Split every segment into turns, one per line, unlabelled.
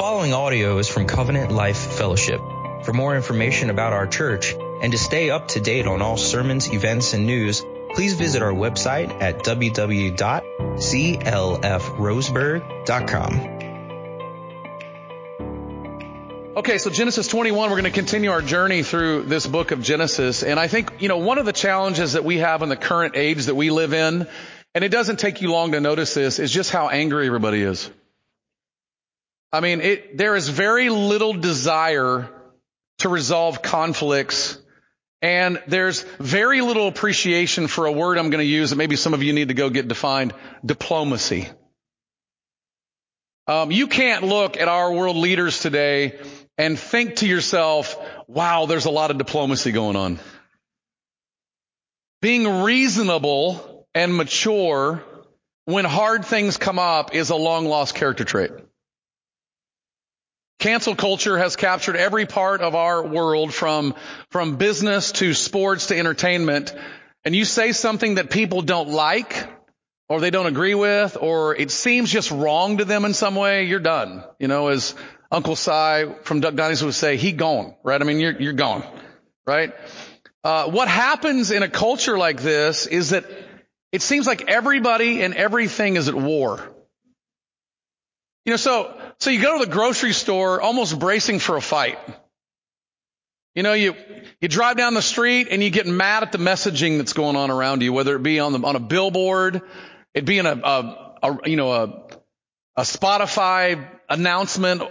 following audio is from Covenant Life Fellowship. For more information about our church and to stay up to date on all sermons, events, and news, please visit our website at www.clfroseburg.com.
Okay, so Genesis 21, we're going to continue our journey through this book of Genesis. And I think, you know, one of the challenges that we have in the current age that we live in, and it doesn't take you long to notice this, is just how angry everybody is. I mean, it, there is very little desire to resolve conflicts and there's very little appreciation for a word I'm going to use that maybe some of you need to go get defined, diplomacy. Um, you can't look at our world leaders today and think to yourself, wow, there's a lot of diplomacy going on. Being reasonable and mature when hard things come up is a long lost character trait. Cancel culture has captured every part of our world from, from business to sports to entertainment. And you say something that people don't like or they don't agree with or it seems just wrong to them in some way, you're done. You know, as Uncle Si from Duck Dynasty would say, he gone, right? I mean, you're, you're gone, right? Uh, what happens in a culture like this is that it seems like everybody and everything is at war. You know, so, so you go to the grocery store almost bracing for a fight. You know, you, you drive down the street and you get mad at the messaging that's going on around you, whether it be on the, on a billboard, it be in a, a, a you know, a, a Spotify announcement,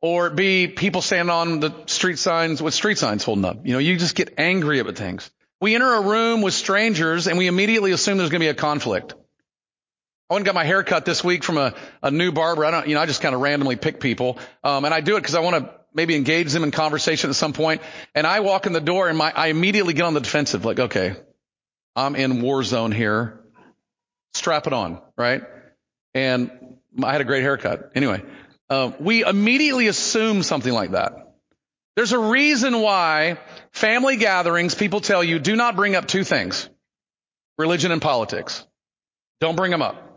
or it be people standing on the street signs with street signs holding up. You know, you just get angry about things. We enter a room with strangers and we immediately assume there's going to be a conflict. I went and got my hair cut this week from a, a new barber. I don't, you know, I just kind of randomly pick people. Um, and I do it because I want to maybe engage them in conversation at some point. And I walk in the door and my, I immediately get on the defensive. Like, okay, I'm in war zone here. Strap it on, right? And I had a great haircut. Anyway, uh, we immediately assume something like that. There's a reason why family gatherings, people tell you, do not bring up two things. Religion and politics. Don't bring them up.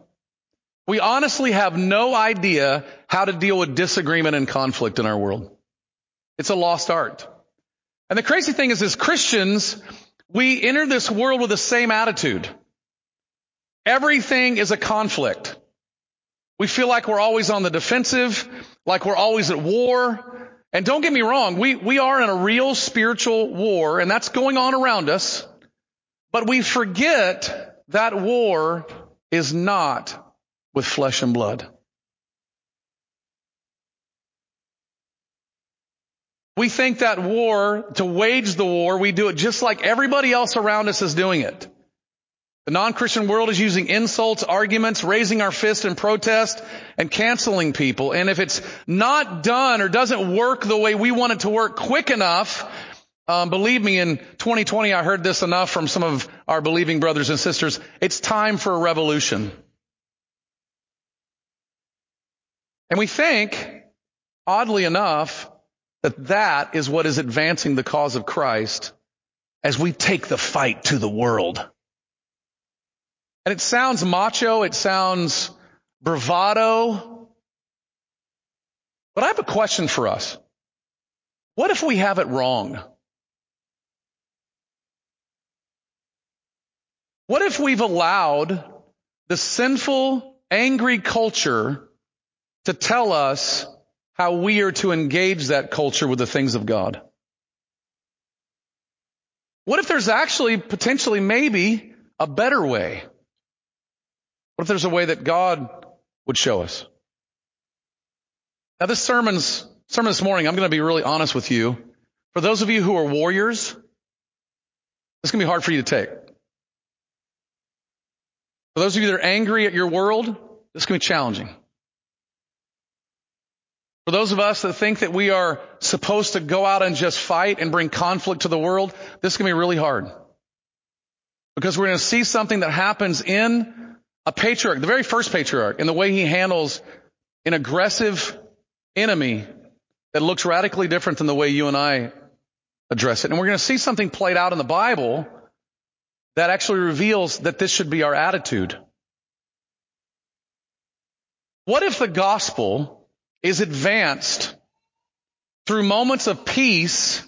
We honestly have no idea how to deal with disagreement and conflict in our world. It's a lost art. And the crazy thing is, as Christians, we enter this world with the same attitude. Everything is a conflict. We feel like we're always on the defensive, like we're always at war. And don't get me wrong, we, we are in a real spiritual war, and that's going on around us. But we forget that war is not with flesh and blood. We think that war, to wage the war, we do it just like everybody else around us is doing it. The non-Christian world is using insults, arguments, raising our fist in protest, and canceling people. And if it's not done or doesn't work the way we want it to work quick enough, um, believe me, in 2020 I heard this enough from some of our believing brothers and sisters. It's time for a revolution. And we think, oddly enough, that that is what is advancing the cause of Christ as we take the fight to the world. And it sounds macho, it sounds bravado. But I have a question for us. What if we have it wrong? What if we've allowed the sinful, angry culture to tell us how we are to engage that culture with the things of God. What if there's actually potentially maybe a better way? What if there's a way that God would show us? Now this sermon's, sermon this morning, I'm going to be really honest with you. For those of you who are warriors, this can be hard for you to take. For those of you that are angry at your world, this can be challenging. For those of us that think that we are supposed to go out and just fight and bring conflict to the world, this can be really hard. Because we're going to see something that happens in a patriarch, the very first patriarch, in the way he handles an aggressive enemy that looks radically different than the way you and I address it. And we're going to see something played out in the Bible that actually reveals that this should be our attitude. What if the gospel is advanced through moments of peace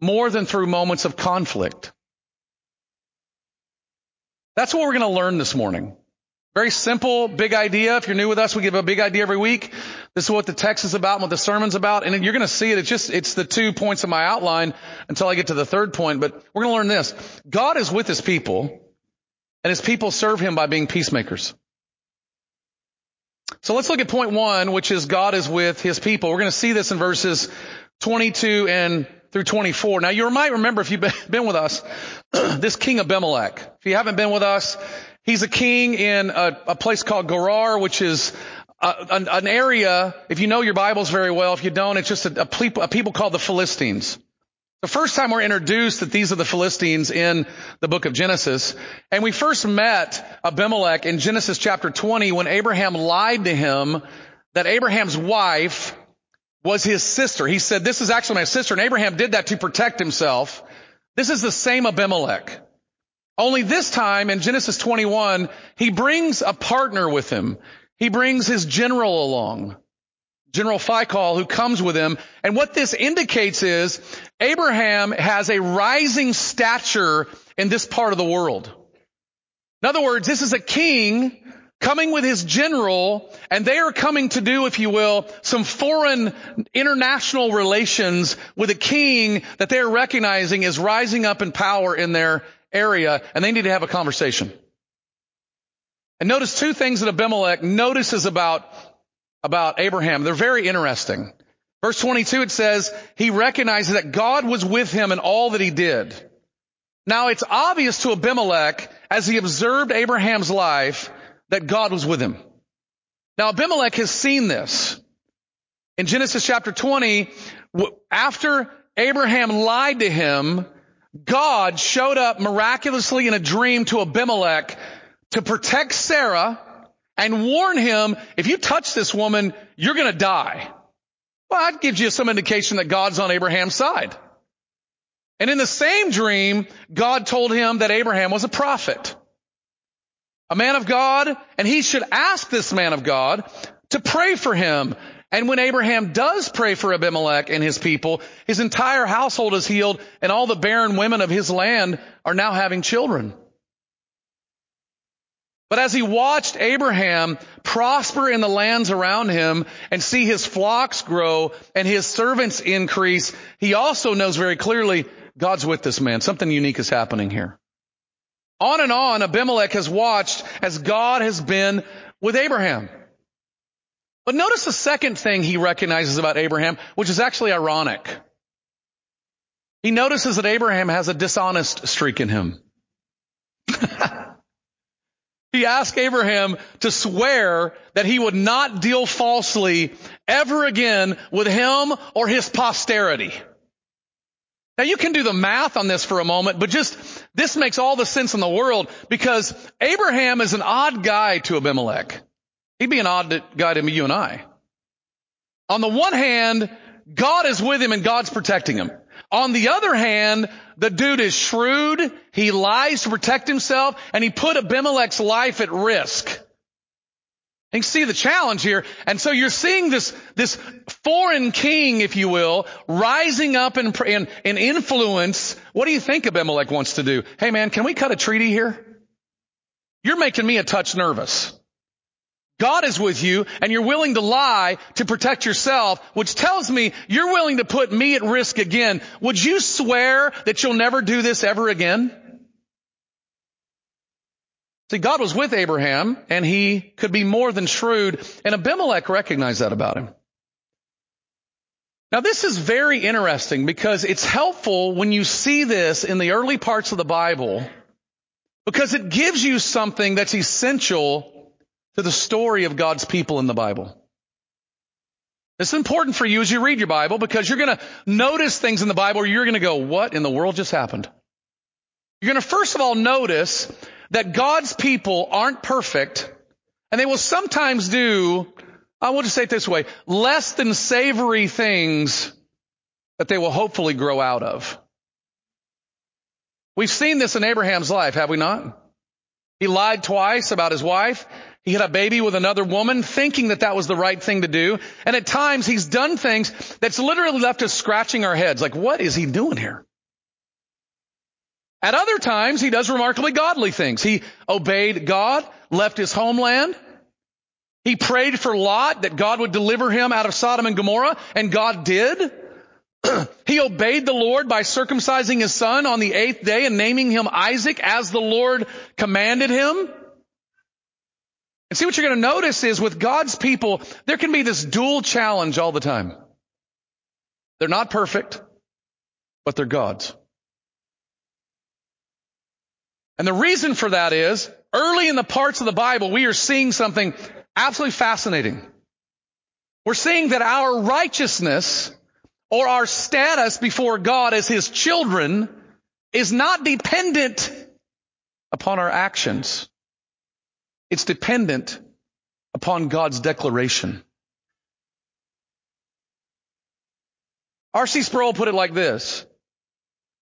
more than through moments of conflict. That's what we're going to learn this morning. Very simple, big idea. If you're new with us, we give a big idea every week. This is what the text is about and what the sermon's about. And you're going to see it. It's just, it's the two points of my outline until I get to the third point. But we're going to learn this. God is with his people and his people serve him by being peacemakers. So let's look at point one, which is God is with his people. We're going to see this in verses 22 and through 24. Now you might remember if you've been with us, this king Abimelech. If you haven't been with us, he's a king in a, a place called Gerar, which is an, an, area, if you know your Bibles very well, if you don't, it's just a, a people called the Philistines. The first time we're introduced that these are the Philistines in the book of Genesis. And we first met Abimelech in Genesis chapter 20 when Abraham lied to him that Abraham's wife was his sister. He said, this is actually my sister. And Abraham did that to protect himself. This is the same Abimelech. Only this time in Genesis 21, he brings a partner with him. He brings his general along. General Phicol who comes with him. And what this indicates is Abraham has a rising stature in this part of the world. In other words, this is a king coming with his general and they are coming to do, if you will, some foreign international relations with a king that they're recognizing is rising up in power in their area and they need to have a conversation. And notice two things that Abimelech notices about about Abraham. They're very interesting. Verse 22, it says, he recognizes that God was with him in all that he did. Now it's obvious to Abimelech as he observed Abraham's life that God was with him. Now Abimelech has seen this. In Genesis chapter 20, after Abraham lied to him, God showed up miraculously in a dream to Abimelech to protect Sarah and warn him, if you touch this woman, you're going to die. Well, that gives you some indication that God's on Abraham's side. And in the same dream, God told him that Abraham was a prophet, a man of God, and he should ask this man of God to pray for him. And when Abraham does pray for Abimelech and his people, his entire household is healed and all the barren women of his land are now having children. But as he watched Abraham prosper in the lands around him and see his flocks grow and his servants increase, he also knows very clearly God's with this man. Something unique is happening here. On and on, Abimelech has watched as God has been with Abraham. But notice the second thing he recognizes about Abraham, which is actually ironic. He notices that Abraham has a dishonest streak in him. He asked Abraham to swear that he would not deal falsely ever again with him or his posterity. Now you can do the math on this for a moment, but just, this makes all the sense in the world because Abraham is an odd guy to Abimelech. He'd be an odd guy to you and I. On the one hand, God is with him and God's protecting him. On the other hand, the dude is shrewd. He lies to protect himself and he put Abimelech's life at risk. And you see the challenge here. And so you're seeing this, this foreign king, if you will, rising up in, in, in influence. What do you think Abimelech wants to do? Hey man, can we cut a treaty here? You're making me a touch nervous. God is with you and you're willing to lie to protect yourself, which tells me you're willing to put me at risk again. Would you swear that you'll never do this ever again? See, God was with Abraham and he could be more than shrewd and Abimelech recognized that about him. Now this is very interesting because it's helpful when you see this in the early parts of the Bible because it gives you something that's essential to the story of God's people in the Bible. It's important for you as you read your Bible because you're going to notice things in the Bible where you're going to go, what in the world just happened? You're going to first of all notice that God's people aren't perfect and they will sometimes do, I will just say it this way, less than savory things that they will hopefully grow out of. We've seen this in Abraham's life, have we not? He lied twice about his wife. He had a baby with another woman thinking that that was the right thing to do. And at times he's done things that's literally left us scratching our heads. Like, what is he doing here? At other times he does remarkably godly things. He obeyed God, left his homeland. He prayed for Lot that God would deliver him out of Sodom and Gomorrah, and God did. he obeyed the Lord by circumcising his son on the eighth day and naming him Isaac as the Lord commanded him. And see what you're going to notice is with God's people, there can be this dual challenge all the time. They're not perfect, but they're God's. And the reason for that is early in the parts of the Bible, we are seeing something absolutely fascinating. We're seeing that our righteousness or our status before God as His children is not dependent upon our actions. It's dependent upon God's declaration. R.C. Sproul put it like this.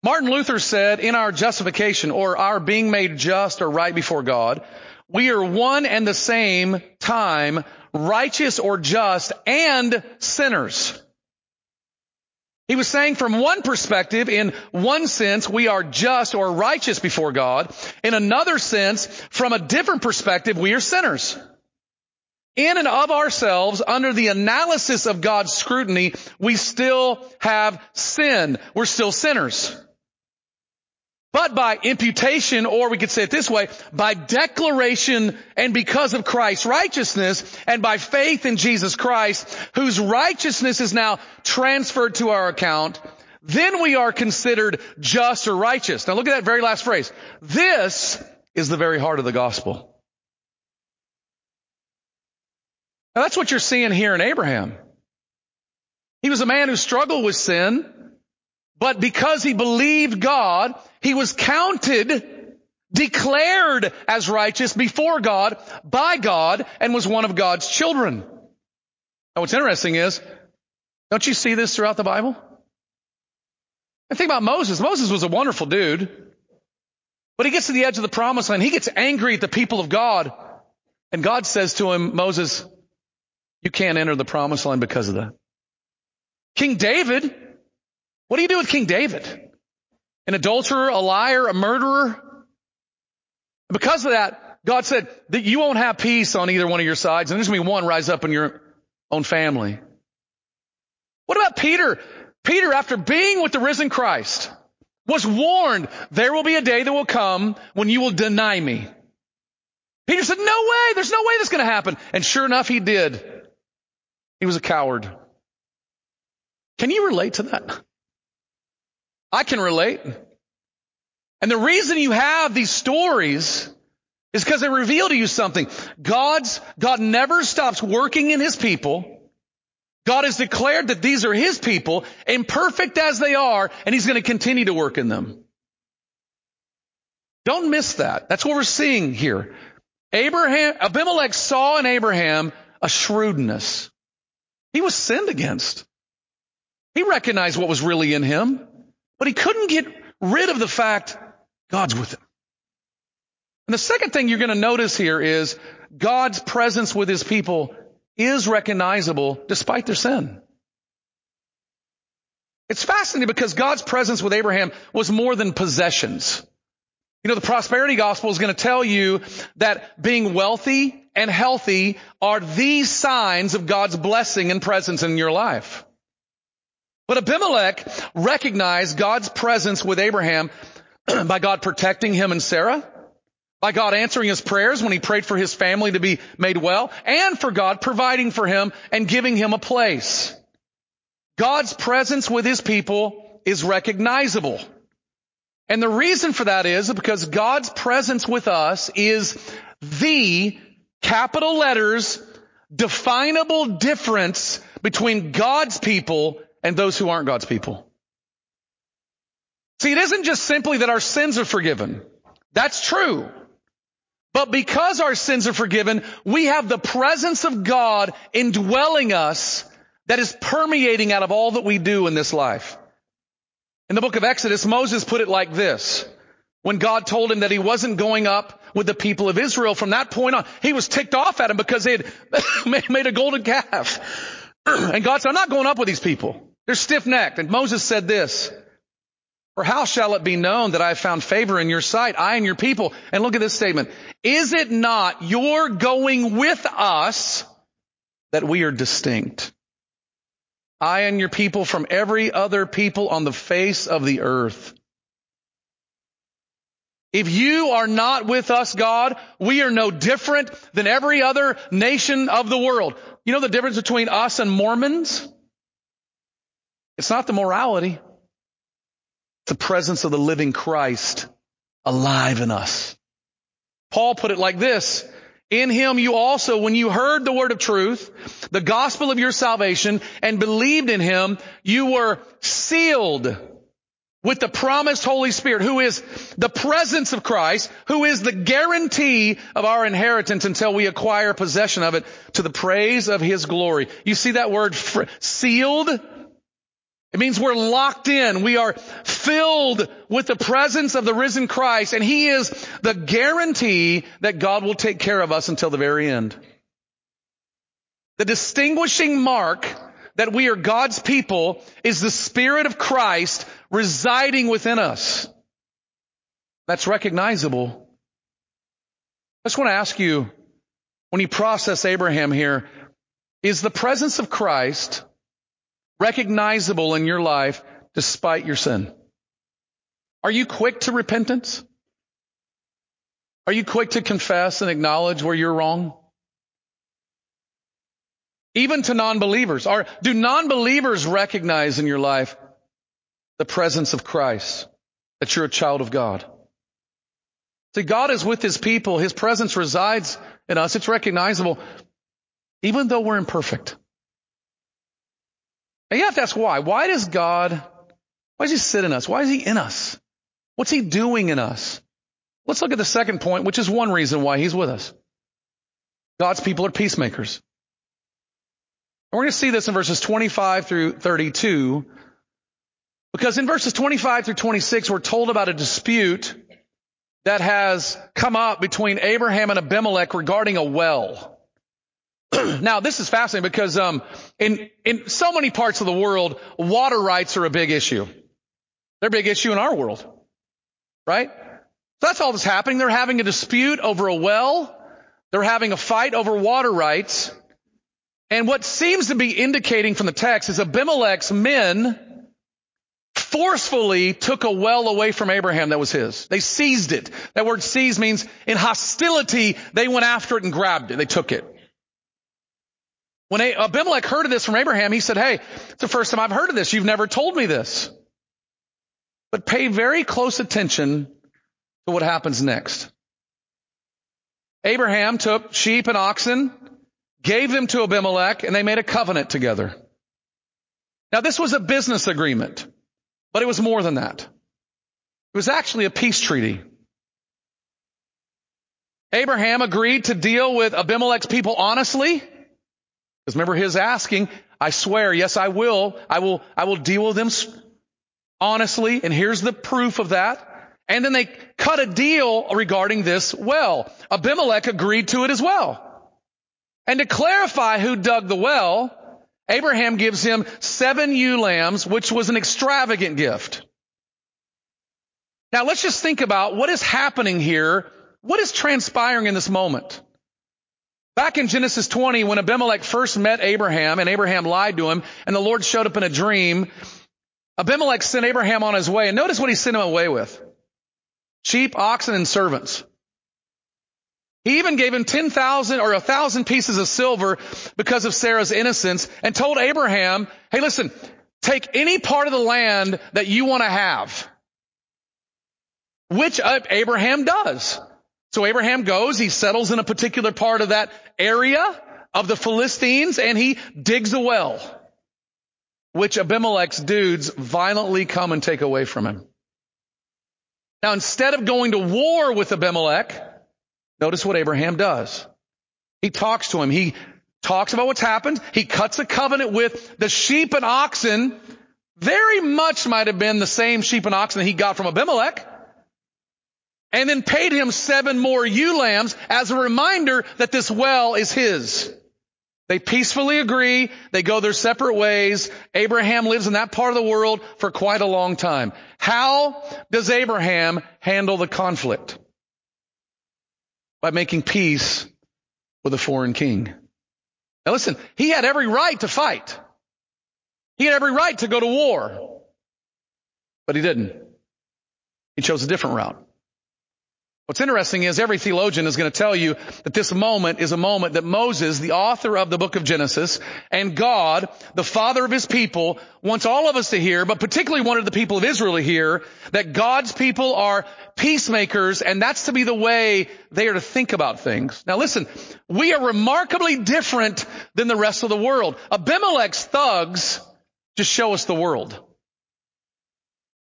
Martin Luther said, in our justification or our being made just or right before God, we are one and the same time righteous or just and sinners. He was saying from one perspective, in one sense, we are just or righteous before God. In another sense, from a different perspective, we are sinners. In and of ourselves, under the analysis of God's scrutiny, we still have sin. We're still sinners. But by imputation, or we could say it this way, by declaration and because of Christ's righteousness and by faith in Jesus Christ, whose righteousness is now transferred to our account, then we are considered just or righteous. Now look at that very last phrase. This is the very heart of the gospel. Now that's what you're seeing here in Abraham. He was a man who struggled with sin, but because he believed God, he was counted, declared as righteous before God, by God, and was one of God's children. Now what's interesting is, don't you see this throughout the Bible? And think about Moses. Moses was a wonderful dude. But he gets to the edge of the promised land. He gets angry at the people of God. And God says to him, Moses, you can't enter the promised land because of that. King David what do you do with King David? An adulterer, a liar, a murderer? Because of that, God said that you won't have peace on either one of your sides, and there's going to be one rise up in your own family. What about Peter? Peter, after being with the risen Christ, was warned, there will be a day that will come when you will deny me. Peter said, no way, there's no way that's going to happen. And sure enough, he did. He was a coward. Can you relate to that? I can relate. And the reason you have these stories is because they reveal to you something. God's, God never stops working in His people. God has declared that these are His people, imperfect as they are, and He's going to continue to work in them. Don't miss that. That's what we're seeing here. Abraham, Abimelech saw in Abraham a shrewdness. He was sinned against. He recognized what was really in him. But he couldn't get rid of the fact God's with him. And the second thing you're going to notice here is God's presence with his people is recognizable despite their sin. It's fascinating because God's presence with Abraham was more than possessions. You know, the prosperity gospel is going to tell you that being wealthy and healthy are the signs of God's blessing and presence in your life. But Abimelech recognized God's presence with Abraham by God protecting him and Sarah, by God answering his prayers when he prayed for his family to be made well, and for God providing for him and giving him a place. God's presence with his people is recognizable. And the reason for that is because God's presence with us is the capital letters definable difference between God's people and those who aren't God's people. See, it isn't just simply that our sins are forgiven. That's true. But because our sins are forgiven, we have the presence of God indwelling us that is permeating out of all that we do in this life. In the book of Exodus, Moses put it like this. when God told him that he wasn't going up with the people of Israel. From that point on, he was ticked off at him because they had made a golden calf. and God said, I'm not going up with these people. They're stiff necked. And Moses said this, for how shall it be known that I have found favor in your sight, I and your people? And look at this statement. Is it not your going with us that we are distinct? I and your people from every other people on the face of the earth. If you are not with us, God, we are no different than every other nation of the world. You know the difference between us and Mormons? It's not the morality It's the presence of the living Christ alive in us. Paul put it like this. In him you also, when you heard the word of truth, the gospel of your salvation, and believed in him, you were sealed with the promised Holy Spirit, who is the presence of Christ, who is the guarantee of our inheritance until we acquire possession of it to the praise of his glory. You see that word sealed? It means we're locked in. We are filled with the presence of the risen Christ and He is the guarantee that God will take care of us until the very end. The distinguishing mark that we are God's people is the Spirit of Christ residing within us. That's recognizable. I just want to ask you, when you process Abraham here, is the presence of Christ recognizable in your life despite your sin? Are you quick to repentance? Are you quick to confess and acknowledge where you're wrong? Even to non-believers. Are, do non-believers recognize in your life the presence of Christ? That you're a child of God? See, God is with His people. His presence resides in us. It's recognizable, even though we're imperfect. And you have to ask why. Why does God, why does He sit in us? Why is He in us? What's He doing in us? Let's look at the second point, which is one reason why He's with us. God's people are peacemakers. And we're going to see this in verses 25 through 32. Because in verses 25 through 26, we're told about a dispute that has come up between Abraham and Abimelech regarding a well. now, this is fascinating because um, in in so many parts of the world, water rights are a big issue. They're a big issue in our world, right? So that's all that's happening. They're having a dispute over a well. They're having a fight over water rights. And what seems to be indicating from the text is Abimelech's men forcefully took a well away from Abraham that was his. They seized it. That word seize means in hostility, they went after it and grabbed it. They took it. When Abimelech heard of this from Abraham, he said, Hey, it's the first time I've heard of this. You've never told me this. But pay very close attention to what happens next. Abraham took sheep and oxen, gave them to Abimelech, and they made a covenant together. Now this was a business agreement, but it was more than that. It was actually a peace treaty. Abraham agreed to deal with Abimelech's people honestly because remember his asking, I swear, yes, I will. I will, I will deal with them honestly. And here's the proof of that. And then they cut a deal regarding this well. Abimelech agreed to it as well. And to clarify who dug the well, Abraham gives him seven ewe lambs, which was an extravagant gift. Now let's just think about what is happening here. What is transpiring in this moment? Back in Genesis 20, when Abimelech first met Abraham and Abraham lied to him and the Lord showed up in a dream, Abimelech sent Abraham on his way. And notice what he sent him away with. Sheep, oxen, and servants. He even gave him 10,000 or 1,000 pieces of silver because of Sarah's innocence and told Abraham, hey listen, take any part of the land that you want to have. Which uh, Abraham does. So Abraham goes, he settles in a particular part of that area of the Philistines and he digs a well, which Abimelech's dudes violently come and take away from him. Now instead of going to war with Abimelech, notice what Abraham does. He talks to him. He talks about what's happened. He cuts a covenant with the sheep and oxen. Very much might have been the same sheep and oxen that he got from Abimelech. And then paid him seven more ewe lambs as a reminder that this well is his. They peacefully agree. They go their separate ways. Abraham lives in that part of the world for quite a long time. How does Abraham handle the conflict? By making peace with a foreign king. Now listen, he had every right to fight. He had every right to go to war. But he didn't. He chose a different route. What's interesting is every theologian is going to tell you that this moment is a moment that Moses, the author of the book of Genesis, and God, the father of his people, wants all of us to hear, but particularly wanted the people of Israel to hear, that God's people are peacemakers, and that's to be the way they are to think about things. Now listen, we are remarkably different than the rest of the world. Abimelech's thugs just show us the world.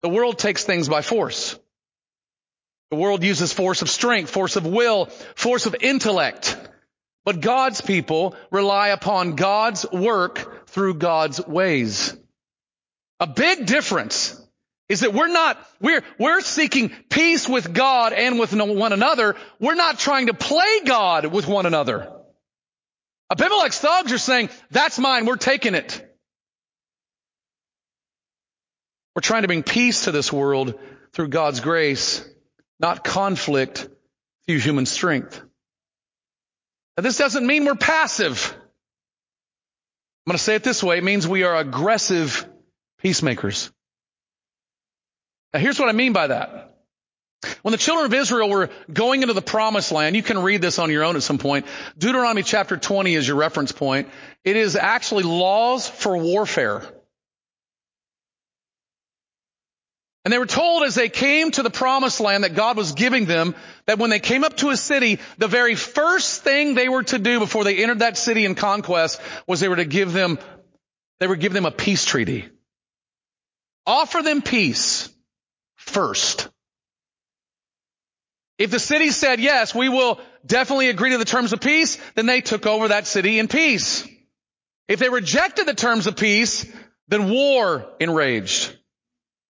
The world takes things by force. The world uses force of strength, force of will, force of intellect. But God's people rely upon God's work through God's ways. A big difference is that we're not, we're, we're seeking peace with God and with one another. We're not trying to play God with one another. Abimelech's thugs are saying, that's mine, we're taking it. We're trying to bring peace to this world through God's grace not conflict through human strength. Now, this doesn't mean we're passive. I'm going to say it this way. It means we are aggressive peacemakers. Now here's what I mean by that. When the children of Israel were going into the promised land, you can read this on your own at some point. Deuteronomy chapter 20 is your reference point. It is actually laws for warfare. And they were told as they came to the promised land that God was giving them that when they came up to a city, the very first thing they were to do before they entered that city in conquest was they were to give them, they would give them a peace treaty. Offer them peace first. If the city said, yes, we will definitely agree to the terms of peace, then they took over that city in peace. If they rejected the terms of peace, then war enraged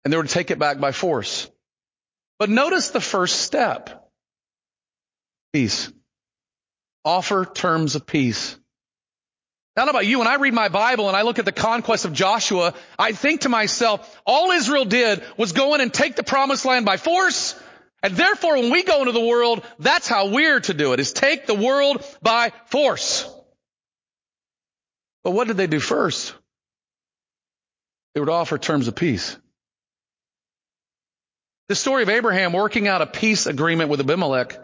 and they were to take it back by force. But notice the first step. Peace. Offer terms of peace. I don't know about you, when I read my Bible and I look at the conquest of Joshua, I think to myself, all Israel did was go in and take the promised land by force, and therefore when we go into the world, that's how we're to do it, is take the world by force. But what did they do first? They would offer terms of peace. The story of Abraham working out a peace agreement with Abimelech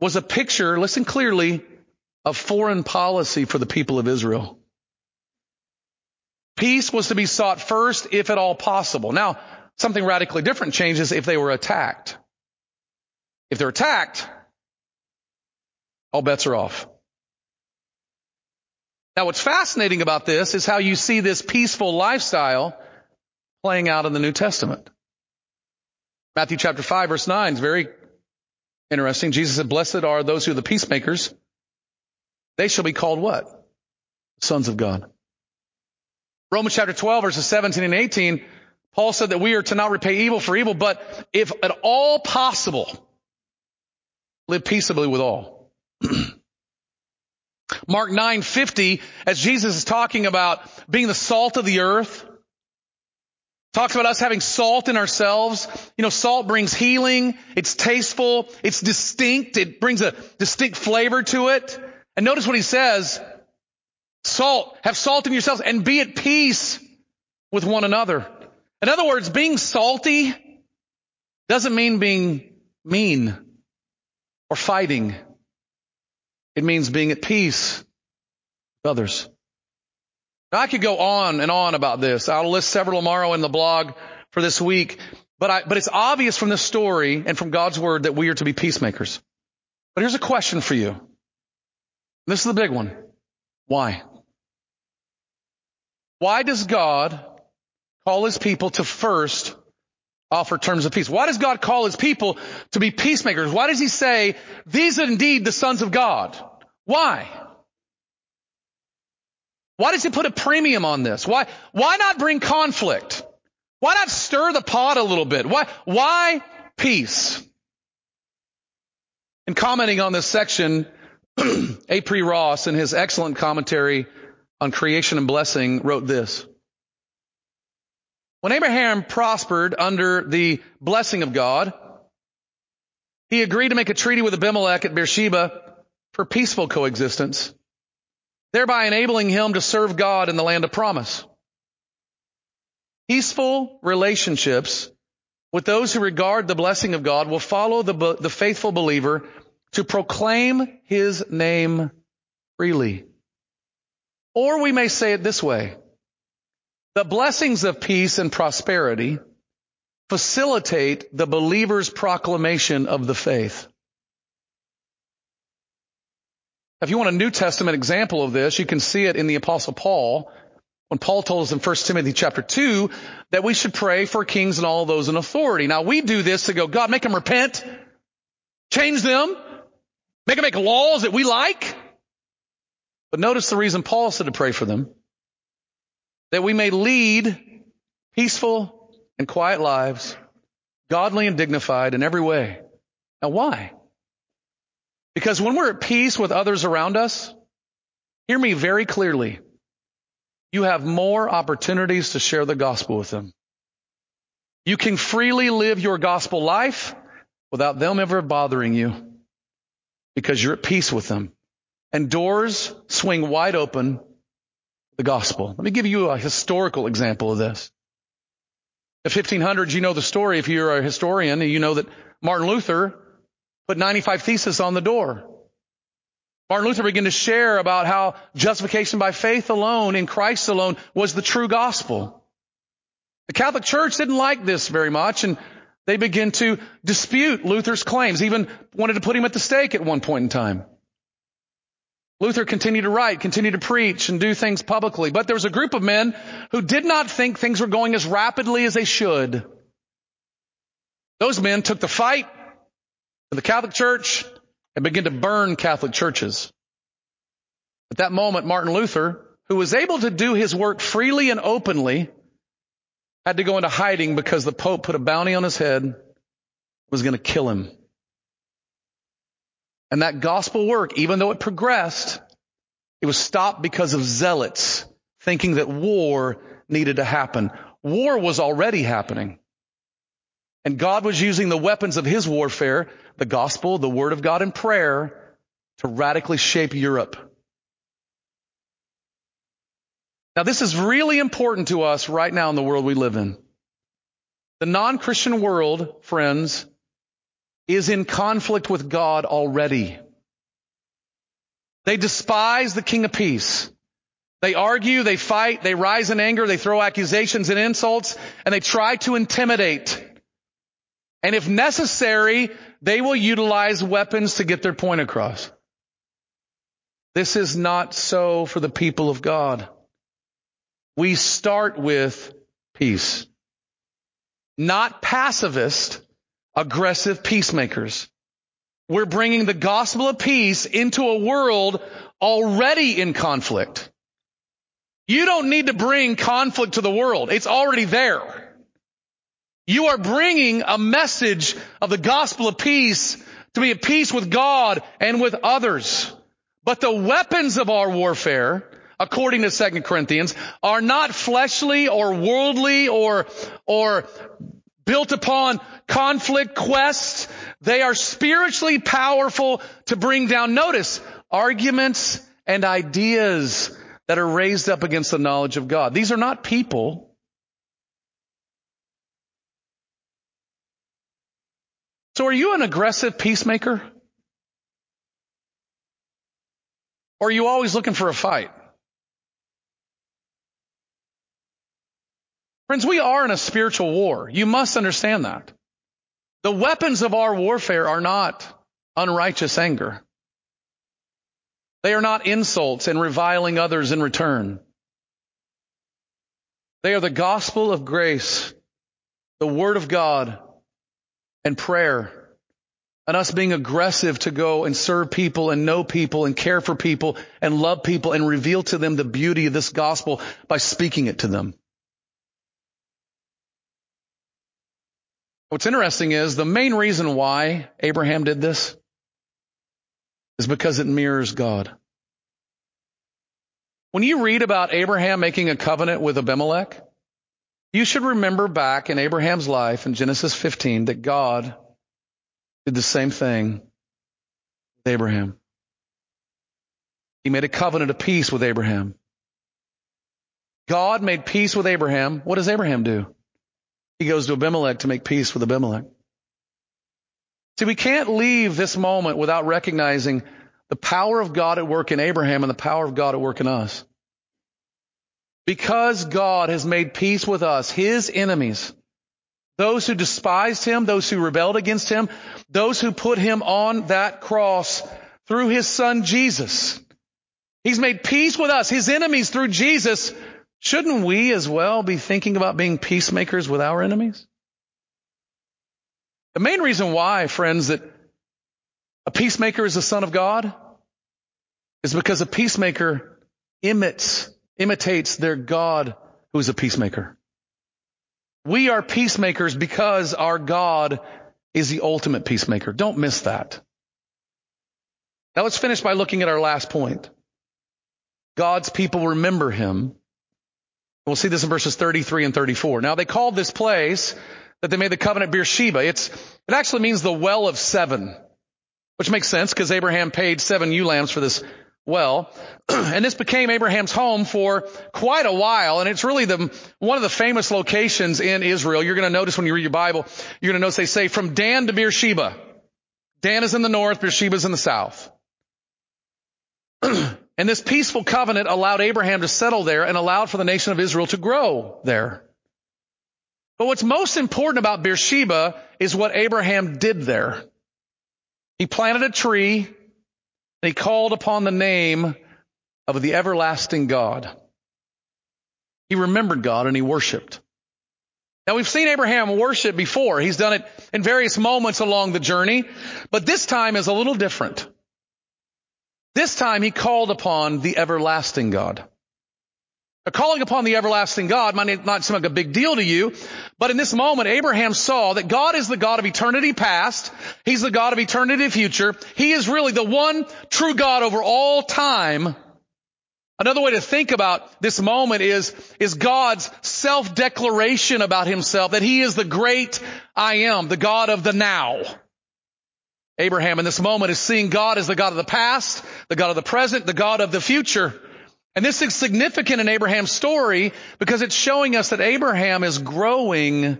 was a picture, listen clearly, of foreign policy for the people of Israel. Peace was to be sought first, if at all possible. Now, something radically different changes if they were attacked. If they're attacked, all bets are off. Now, what's fascinating about this is how you see this peaceful lifestyle playing out in the New Testament. Matthew chapter 5 verse 9 is very interesting. Jesus said, blessed are those who are the peacemakers. They shall be called what? Sons of God. Romans chapter 12 verses 17 and 18, Paul said that we are to not repay evil for evil, but if at all possible, live peaceably with all. Mark 9:50 as Jesus is talking about being the salt of the earth, Talks about us having salt in ourselves. You know, salt brings healing. It's tasteful. It's distinct. It brings a distinct flavor to it. And notice what he says. Salt. Have salt in yourselves and be at peace with one another. In other words, being salty doesn't mean being mean or fighting. It means being at peace with others. I could go on and on about this. I'll list several tomorrow in the blog for this week. But I, but it's obvious from this story and from God's word that we are to be peacemakers. But here's a question for you. This is the big one. Why? Why does God call his people to first offer terms of peace? Why does God call his people to be peacemakers? Why does he say, these are indeed the sons of God? Why? Why does he put a premium on this? Why, why not bring conflict? Why not stir the pot a little bit? Why, why peace? In commenting on this section, A. P. Ross, in his excellent commentary on creation and blessing, wrote this. When Abraham prospered under the blessing of God, he agreed to make a treaty with Abimelech at Beersheba for peaceful coexistence, thereby enabling him to serve God in the land of promise. Peaceful relationships with those who regard the blessing of God will follow the, the faithful believer to proclaim his name freely. Or we may say it this way. The blessings of peace and prosperity facilitate the believer's proclamation of the faith. If you want a New Testament example of this, you can see it in the apostle Paul when Paul told us in 1 Timothy chapter 2 that we should pray for kings and all those in authority. Now we do this to go, God, make them repent, change them, make them make laws that we like. But notice the reason Paul said to pray for them. That we may lead peaceful and quiet lives, godly and dignified in every way. Now why? Because when we're at peace with others around us, hear me very clearly you have more opportunities to share the gospel with them. You can freely live your gospel life without them ever bothering you because you're at peace with them. And doors swing wide open the gospel. Let me give you a historical example of this. The 1500s, you know the story. If you're a historian, you know that Martin Luther put 95 theses on the door. Martin Luther began to share about how justification by faith alone in Christ alone was the true gospel. The Catholic Church didn't like this very much and they began to dispute Luther's claims, even wanted to put him at the stake at one point in time. Luther continued to write, continued to preach and do things publicly, but there was a group of men who did not think things were going as rapidly as they should. Those men took the fight to the Catholic Church and begin to burn Catholic churches. At that moment, Martin Luther, who was able to do his work freely and openly, had to go into hiding because the Pope put a bounty on his head, was going to kill him. And that gospel work, even though it progressed, it was stopped because of zealots thinking that war needed to happen. War was already happening. And God was using the weapons of his warfare the gospel, the word of God and prayer to radically shape Europe. Now this is really important to us right now in the world we live in. The non-Christian world, friends, is in conflict with God already. They despise the King of Peace. They argue, they fight, they rise in anger, they throw accusations and insults, and they try to intimidate. And if necessary, they will utilize weapons to get their point across. This is not so for the people of God. We start with peace. Not pacifist, aggressive peacemakers. We're bringing the gospel of peace into a world already in conflict. You don't need to bring conflict to the world. It's already there. You are bringing a message of the gospel of peace to be at peace with God and with others. But the weapons of our warfare, according to 2 Corinthians, are not fleshly or worldly or, or built upon conflict quests. They are spiritually powerful to bring down, notice, arguments and ideas that are raised up against the knowledge of God. These are not people. So are you an aggressive peacemaker? Or are you always looking for a fight? Friends, we are in a spiritual war. You must understand that. The weapons of our warfare are not unrighteous anger. They are not insults and reviling others in return. They are the gospel of grace, the word of God, and prayer and us being aggressive to go and serve people and know people and care for people and love people and reveal to them the beauty of this gospel by speaking it to them. What's interesting is the main reason why Abraham did this is because it mirrors God. When you read about Abraham making a covenant with Abimelech, you should remember back in Abraham's life in Genesis 15 that God did the same thing with Abraham. He made a covenant of peace with Abraham. God made peace with Abraham. What does Abraham do? He goes to Abimelech to make peace with Abimelech. See, we can't leave this moment without recognizing the power of God at work in Abraham and the power of God at work in us. Because God has made peace with us, His enemies, those who despised Him, those who rebelled against Him, those who put Him on that cross through His Son Jesus. He's made peace with us, His enemies through Jesus. Shouldn't we as well be thinking about being peacemakers with our enemies? The main reason why, friends, that a peacemaker is the son of God is because a peacemaker imits, imitates their God who is a peacemaker. We are peacemakers because our God is the ultimate peacemaker. Don't miss that. Now let's finish by looking at our last point. God's people remember him. We'll see this in verses 33 and 34. Now they called this place that they made the covenant Beersheba. It's, it actually means the well of seven, which makes sense because Abraham paid seven ewe lambs for this well. and this became Abraham's home for quite a while. And it's really the, one of the famous locations in Israel. You're going to notice when you read your Bible, you're going to notice they say from Dan to Beersheba. Dan is in the north, Beersheba is in the south. and this peaceful covenant allowed Abraham to settle there and allowed for the nation of Israel to grow there. But what's most important about Beersheba is what Abraham did there. He planted a tree he called upon the name of the everlasting God. He remembered God and he worshiped. Now we've seen Abraham worship before. He's done it in various moments along the journey, but this time is a little different. This time he called upon the everlasting God. A calling upon the everlasting God might not seem like a big deal to you, but in this moment, Abraham saw that God is the God of eternity past. He's the God of eternity future. He is really the one true God over all time. Another way to think about this moment is, is God's self-declaration about himself that he is the great I am, the God of the now. Abraham in this moment is seeing God as the God of the past, the God of the present, the God of the future. And this is significant in Abraham's story because it's showing us that Abraham is growing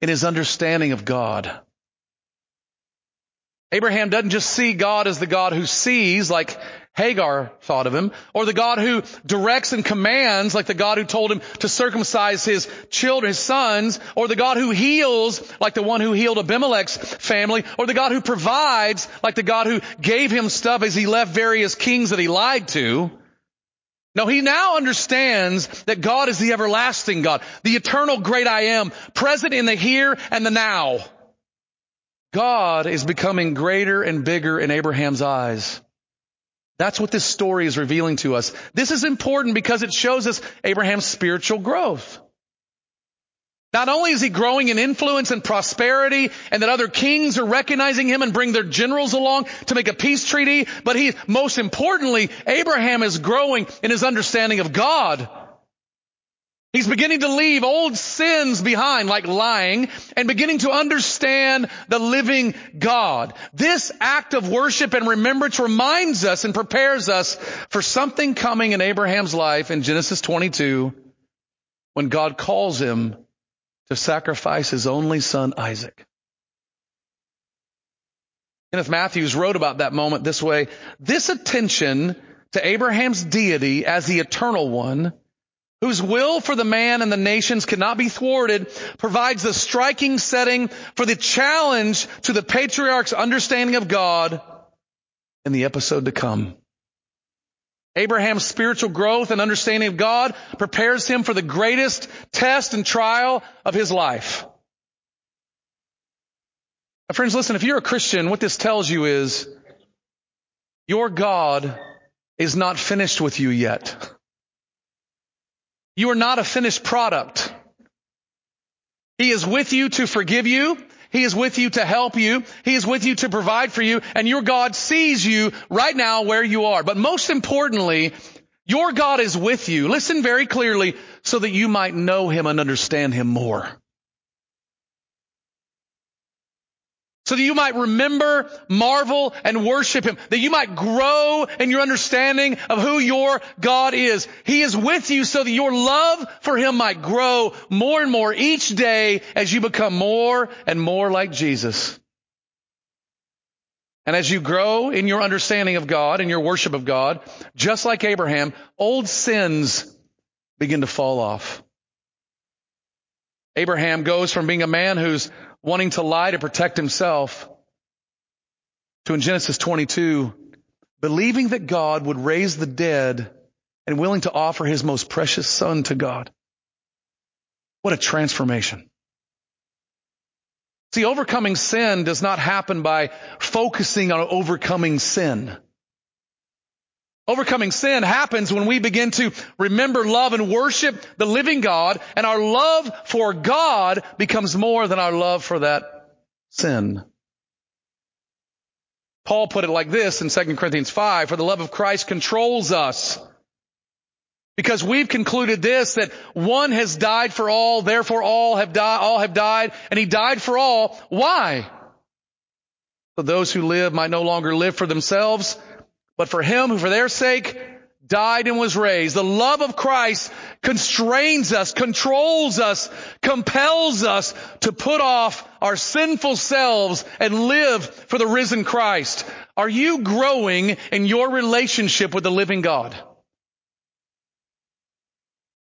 in his understanding of God. Abraham doesn't just see God as the God who sees like Hagar thought of him, or the God who directs and commands like the God who told him to circumcise his children, his sons, or the God who heals like the one who healed Abimelech's family, or the God who provides like the God who gave him stuff as he left various kings that he lied to. No, he now understands that God is the everlasting God, the eternal great I am, present in the here and the now. God is becoming greater and bigger in Abraham's eyes. That's what this story is revealing to us. This is important because it shows us Abraham's spiritual growth. Not only is he growing in influence and prosperity and that other kings are recognizing him and bring their generals along to make a peace treaty, but he, most importantly, Abraham is growing in his understanding of God. He's beginning to leave old sins behind like lying and beginning to understand the living God. This act of worship and remembrance reminds us and prepares us for something coming in Abraham's life in Genesis 22 when God calls him to sacrifice his only son, Isaac. Kenneth Mathews wrote about that moment this way. This attention to Abraham's deity as the eternal one, whose will for the man and the nations cannot be thwarted, provides the striking setting for the challenge to the patriarch's understanding of God in the episode to come. Abraham's spiritual growth and understanding of God prepares him for the greatest test and trial of his life. Now friends, listen, if you're a Christian, what this tells you is your God is not finished with you yet. You are not a finished product. He is with you to forgive you. He is with you to help you. He is with you to provide for you. And your God sees you right now where you are. But most importantly, your God is with you. Listen very clearly so that you might know Him and understand Him more. So that you might remember, marvel, and worship Him, that you might grow in your understanding of who your God is. He is with you so that your love for Him might grow more and more each day as you become more and more like Jesus. And as you grow in your understanding of God and your worship of God, just like Abraham, old sins begin to fall off. Abraham goes from being a man who's wanting to lie to protect himself to in Genesis 22, believing that God would raise the dead and willing to offer his most precious son to God. What a transformation. See, overcoming sin does not happen by focusing on overcoming sin. Overcoming sin happens when we begin to remember, love, and worship the living God, and our love for God becomes more than our love for that sin. Paul put it like this in 2 Corinthians 5, for the love of Christ controls us. Because we've concluded this, that one has died for all, therefore all have died, all have died, and he died for all. Why? So those who live might no longer live for themselves, but for him who for their sake died and was raised. The love of Christ constrains us, controls us, compels us to put off our sinful selves and live for the risen Christ. Are you growing in your relationship with the living God?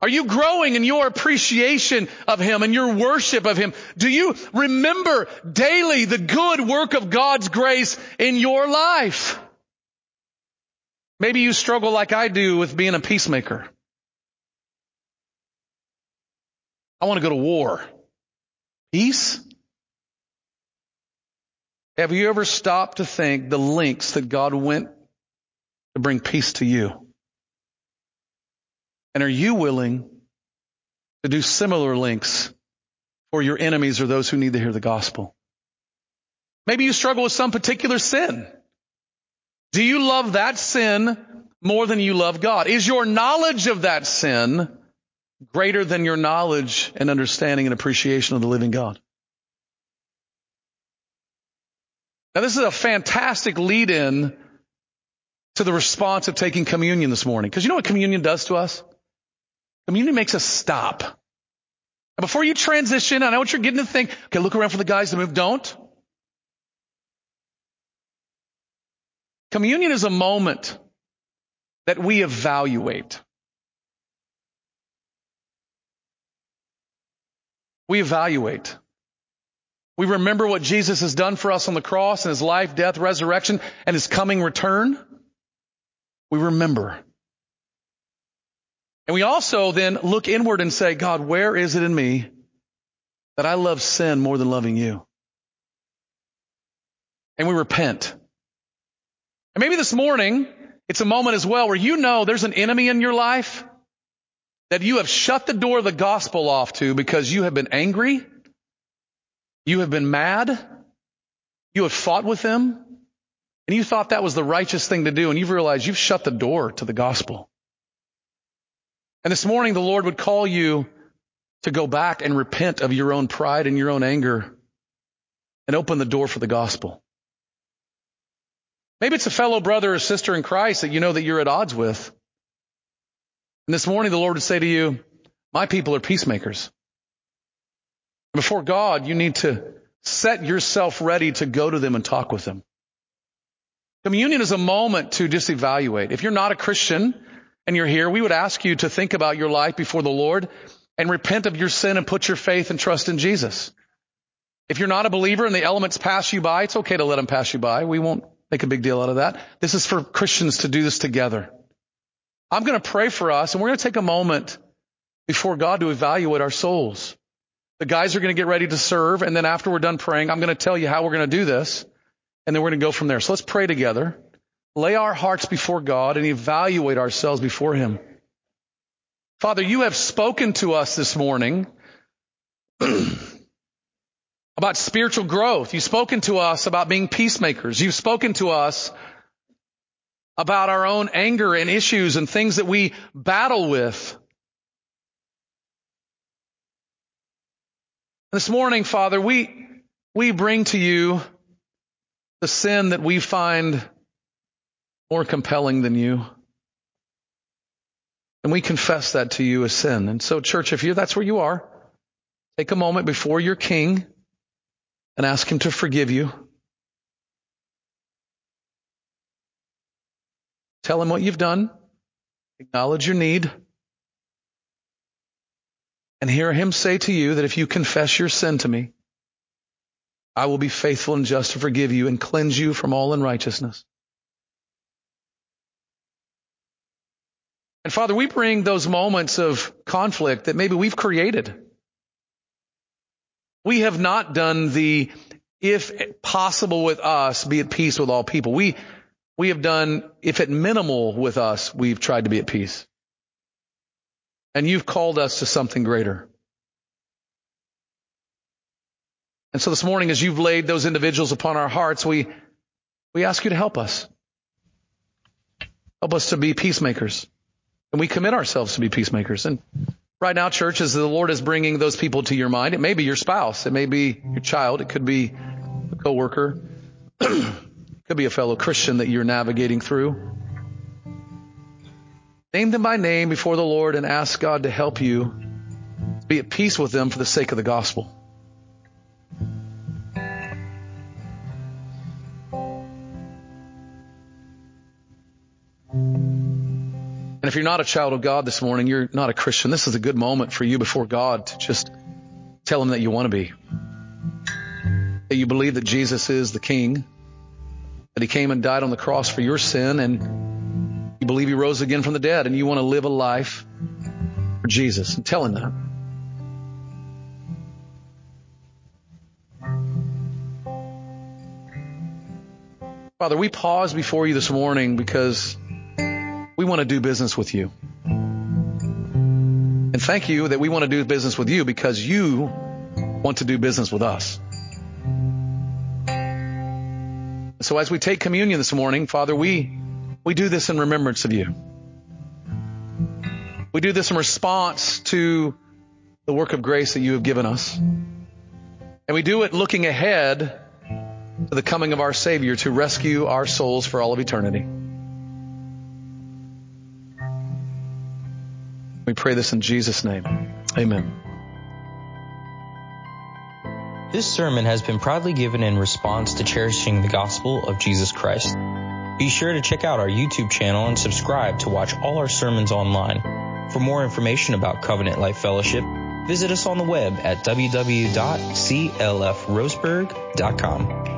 Are you growing in your appreciation of Him and your worship of Him? Do you remember daily the good work of God's grace in your life? Maybe you struggle like I do with being a peacemaker. I want to go to war. Peace? Have you ever stopped to think the lengths that God went to bring peace to you? And are you willing to do similar lengths for your enemies or those who need to hear the gospel? Maybe you struggle with some particular sin. Do you love that sin more than you love God? Is your knowledge of that sin greater than your knowledge and understanding and appreciation of the living God? Now this is a fantastic lead in to the response of taking communion this morning. Because you know what communion does to us? Communion makes us stop. And before you transition, I know what you're getting to think. Okay, look around for the guys to move. Don't. Communion is a moment that we evaluate. We evaluate. We remember what Jesus has done for us on the cross and his life, death, resurrection, and his coming return. We remember. And we also then look inward and say, God, where is it in me that I love sin more than loving you? And we repent. And maybe this morning, it's a moment as well where you know there's an enemy in your life that you have shut the door of the gospel off to because you have been angry, you have been mad, you have fought with them, and you thought that was the righteous thing to do, and you've realized you've shut the door to the gospel. And this morning, the Lord would call you to go back and repent of your own pride and your own anger and open the door for the gospel. Maybe it's a fellow brother or sister in Christ that you know that you're at odds with. And this morning the Lord would say to you, my people are peacemakers. Before God, you need to set yourself ready to go to them and talk with them. Communion is a moment to just evaluate. If you're not a Christian and you're here, we would ask you to think about your life before the Lord and repent of your sin and put your faith and trust in Jesus. If you're not a believer and the elements pass you by, it's okay to let them pass you by. We won't make a big deal out of that. This is for Christians to do this together. I'm going to pray for us and we're going to take a moment before God to evaluate our souls. The guys are going to get ready to serve and then after we're done praying, I'm going to tell you how we're going to do this and then we're going to go from there. So let's pray together. Lay our hearts before God and evaluate ourselves before Him. Father, you have spoken to us this morning about spiritual growth. You've spoken to us about being peacemakers. You've spoken to us about our own anger and issues and things that we battle with. This morning, Father, we, we bring to you the sin that we find more compelling than you. And we confess that to you as sin. And so, church, if you that's where you are, take a moment before your king and ask him to forgive you. Tell him what you've done. Acknowledge your need. And hear him say to you that if you confess your sin to me, I will be faithful and just to forgive you and cleanse you from all unrighteousness. And Father, we bring those moments of conflict that maybe we've created. We have not done the, if possible with us, be at peace with all people. We, we have done, if at minimal with us, we've tried to be at peace. And you've called us to something greater. And so this morning, as you've laid those individuals upon our hearts, we, we ask you to help us. Help us to be peacemakers. And we commit ourselves to be peacemakers. And right now, church, as the Lord is bringing those people to your mind, it may be your spouse, it may be your child, it could be a coworker. Could be a fellow Christian that you're navigating through. Name them by name before the Lord and ask God to help you be at peace with them for the sake of the gospel. You're not a child of God this morning, you're not a Christian, this is a good moment for you before God to just tell him that you want to be. That you believe that Jesus is the King, that he came and died on the cross for your sin and you believe he rose again from the dead and you want to live a life for Jesus and tell him that. Father, we pause before you this morning because want to do business with you. And thank you that we want to do business with you because you want to do business with us. So as we take communion this morning, Father, we, we do this in remembrance of you. We do this in response to the work of grace that you have given us. And we do it looking ahead to the coming of our Savior to rescue our souls for all of eternity. We pray this in Jesus' name. Amen.
This sermon has been proudly given in response to cherishing the gospel of Jesus Christ. Be sure to check out our YouTube channel and subscribe to watch all our sermons online. For more information about Covenant Life Fellowship, visit us on the web at www.clfroseburg.com.